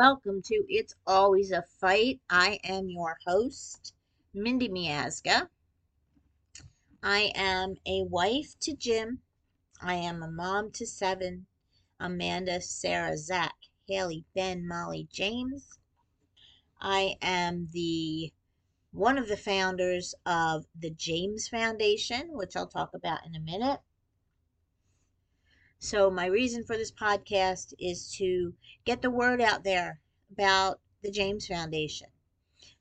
Welcome to It's Always a Fight. I am your host, Mindy Miazga. I am a wife to Jim. I am a mom to seven Amanda, Sarah, Zach, Haley, Ben, Molly, James. I am the one of the founders of the James Foundation, which I'll talk about in a minute. So, my reason for this podcast is to get the word out there about the James Foundation.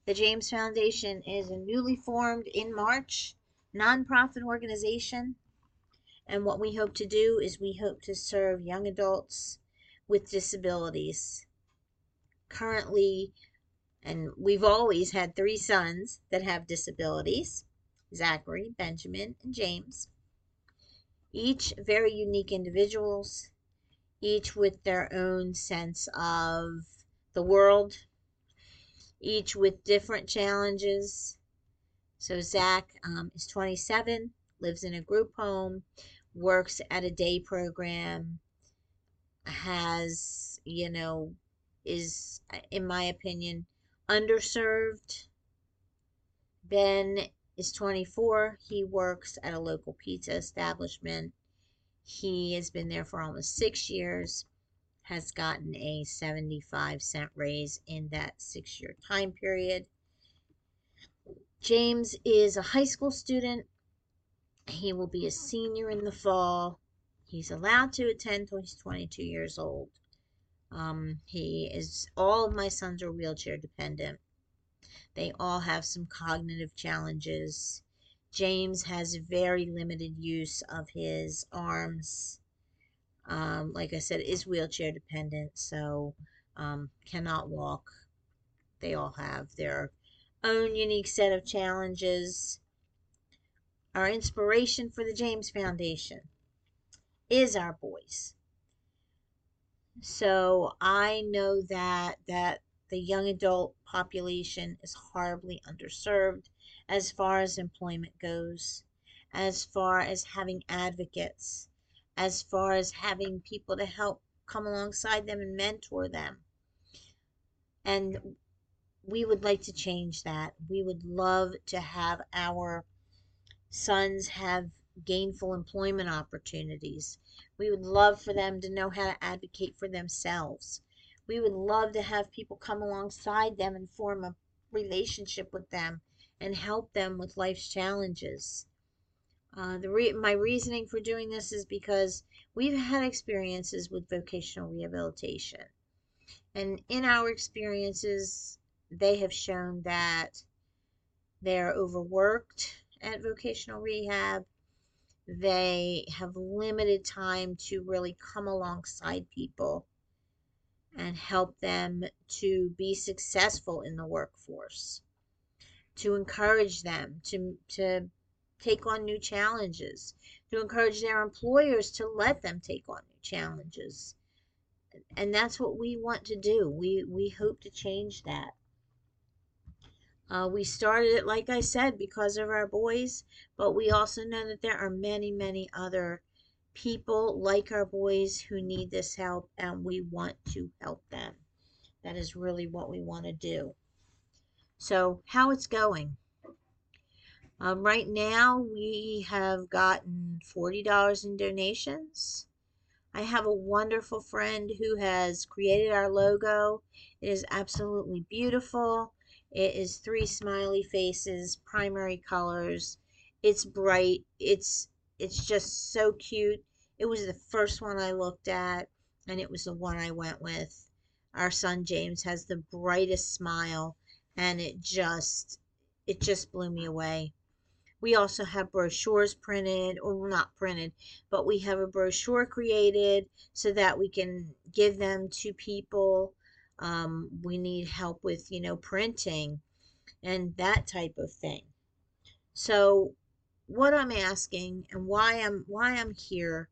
The James Foundation is a newly formed in March nonprofit organization. And what we hope to do is we hope to serve young adults with disabilities. Currently, and we've always had three sons that have disabilities Zachary, Benjamin, and James each very unique individuals, each with their own sense of the world, each with different challenges. So, Zach um, is 27, lives in a group home, works at a day program, has, you know, is, in my opinion, underserved. Ben is 24. He works at a local pizza establishment. He has been there for almost six years, has gotten a 75 cent raise in that six year time period. James is a high school student. He will be a senior in the fall. He's allowed to attend until he's 22 years old. Um, he is, all of my sons are wheelchair dependent. They all have some cognitive challenges. James has very limited use of his arms. Um, like I said, is wheelchair dependent, so um, cannot walk. They all have their own unique set of challenges. Our inspiration for the James Foundation is our boys. So I know that that the young adult population is horribly underserved as far as employment goes, as far as having advocates, as far as having people to help come alongside them and mentor them. And we would like to change that. We would love to have our sons have gainful employment opportunities. We would love for them to know how to advocate for themselves. We would love to have people come alongside them and form a relationship with them and help them with life's challenges. Uh, the re- my reasoning for doing this is because we've had experiences with vocational rehabilitation. And in our experiences, they have shown that they're overworked at vocational rehab. They have limited time to really come alongside people and help them to be successful in the workforce, to encourage them to, to take on new challenges, to encourage their employers to let them take on new challenges. And that's what we want to do. We, we hope to change that. Uh, we started it, like I said, because of our boys, but we also know that there are many, many other people like our boys who need this help and we want to help them. That is really what we want to do. So, how it's going. Um, right now, we have gotten $40 in donations. I have a wonderful friend who has created our logo. It is absolutely beautiful. It is three smiley faces, primary colors. It's bright. It's it's just so cute. It was the first one I looked at, and it was the one I went with. Our son James has the brightest smile, and it just it just blew me away. We also have brochures printed, or not printed, but we have a brochure created so that we can give them to people. Um, we need help with, you know, printing and that type of thing. So what I'm asking and why I'm why I'm here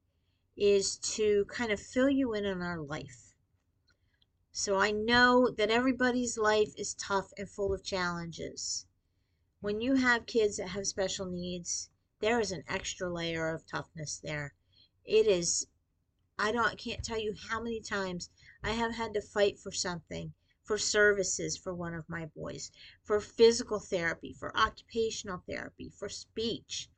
is to kind of fill you in on our life. So I know that everybody's life is tough and full of challenges. When you have kids that have special needs, there is an extra layer of toughness there. It is I don't can't tell you how many times I have had to fight for something, for services for one of my boys, for physical therapy, for occupational therapy, for speech,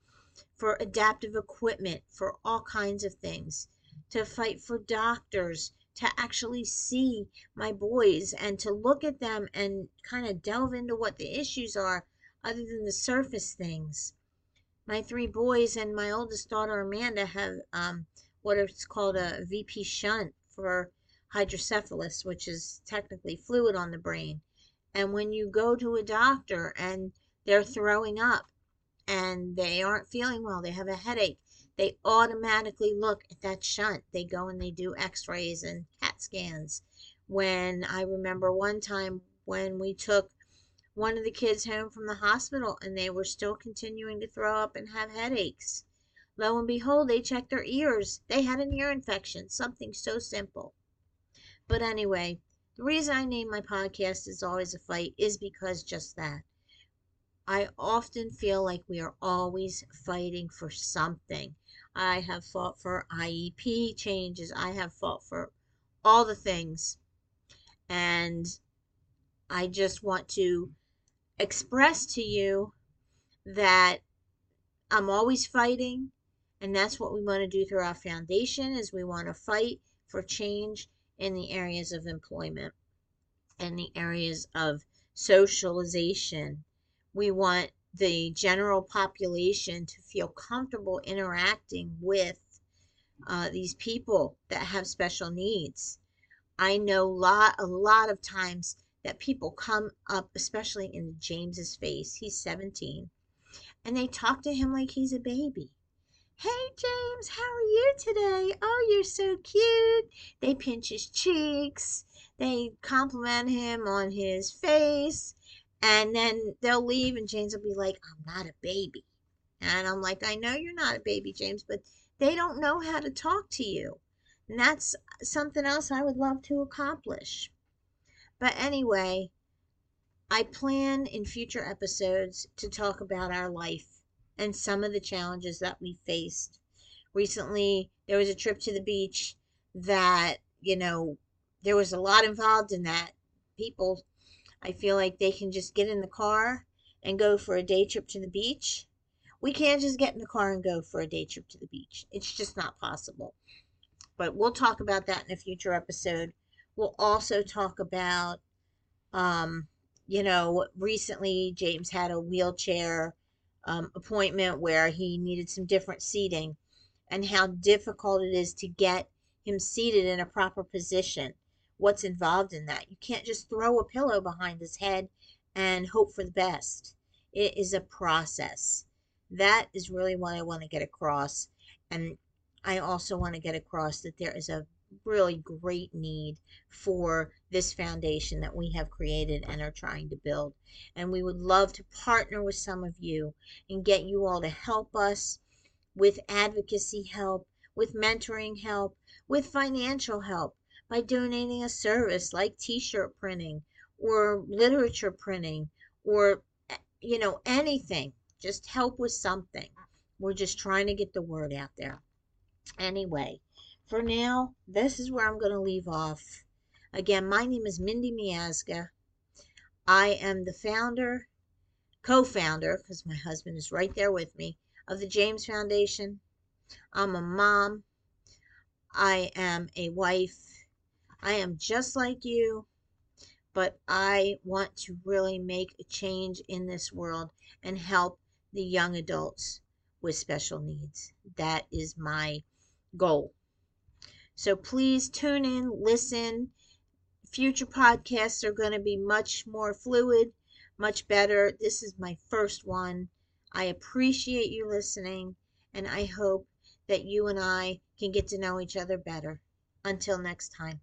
for adaptive equipment, for all kinds of things, to fight for doctors, to actually see my boys and to look at them and kind of delve into what the issues are other than the surface things. My three boys and my oldest daughter Amanda have um, what is called a VP shunt for hydrocephalus, which is technically fluid on the brain. And when you go to a doctor and they're throwing up and they aren't feeling well, they have a headache, they automatically look at that shunt. They go and they do x rays and CAT scans. When I remember one time when we took one of the kids home from the hospital and they were still continuing to throw up and have headaches. Lo and behold, they checked their ears. They had an ear infection, something so simple. But anyway, the reason I name my podcast is always a fight is because just that. I often feel like we are always fighting for something. I have fought for IEP changes. I have fought for all the things. And I just want to express to you that I'm always fighting and that's what we want to do through our foundation is we want to fight for change in the areas of employment and the areas of socialization. We want the general population to feel comfortable interacting with uh, these people that have special needs. I know lot a lot of times that people come up, especially in James's face. He's 17, and they talk to him like he's a baby. Hey James, how are you today? Oh, you're so cute. They pinch his cheeks. They compliment him on his face. And then they'll leave, and James will be like, I'm not a baby. And I'm like, I know you're not a baby, James, but they don't know how to talk to you. And that's something else I would love to accomplish. But anyway, I plan in future episodes to talk about our life and some of the challenges that we faced. Recently, there was a trip to the beach that, you know, there was a lot involved in that. People, I feel like they can just get in the car and go for a day trip to the beach. We can't just get in the car and go for a day trip to the beach. It's just not possible. But we'll talk about that in a future episode. We'll also talk about, um, you know, recently James had a wheelchair um, appointment where he needed some different seating and how difficult it is to get him seated in a proper position. What's involved in that? You can't just throw a pillow behind his head and hope for the best. It is a process. That is really what I want to get across. And I also want to get across that there is a really great need for this foundation that we have created and are trying to build. And we would love to partner with some of you and get you all to help us with advocacy help, with mentoring help, with financial help by donating a service like t shirt printing or literature printing or, you know, anything. Just help with something. We're just trying to get the word out there. Anyway, for now, this is where I'm going to leave off. Again, my name is Mindy Miazga. I am the founder, co founder, because my husband is right there with me, of the James Foundation. I'm a mom. I am a wife. I am just like you, but I want to really make a change in this world and help the young adults with special needs. That is my goal. So please tune in, listen. Future podcasts are going to be much more fluid, much better. This is my first one. I appreciate you listening, and I hope that you and I can get to know each other better. Until next time.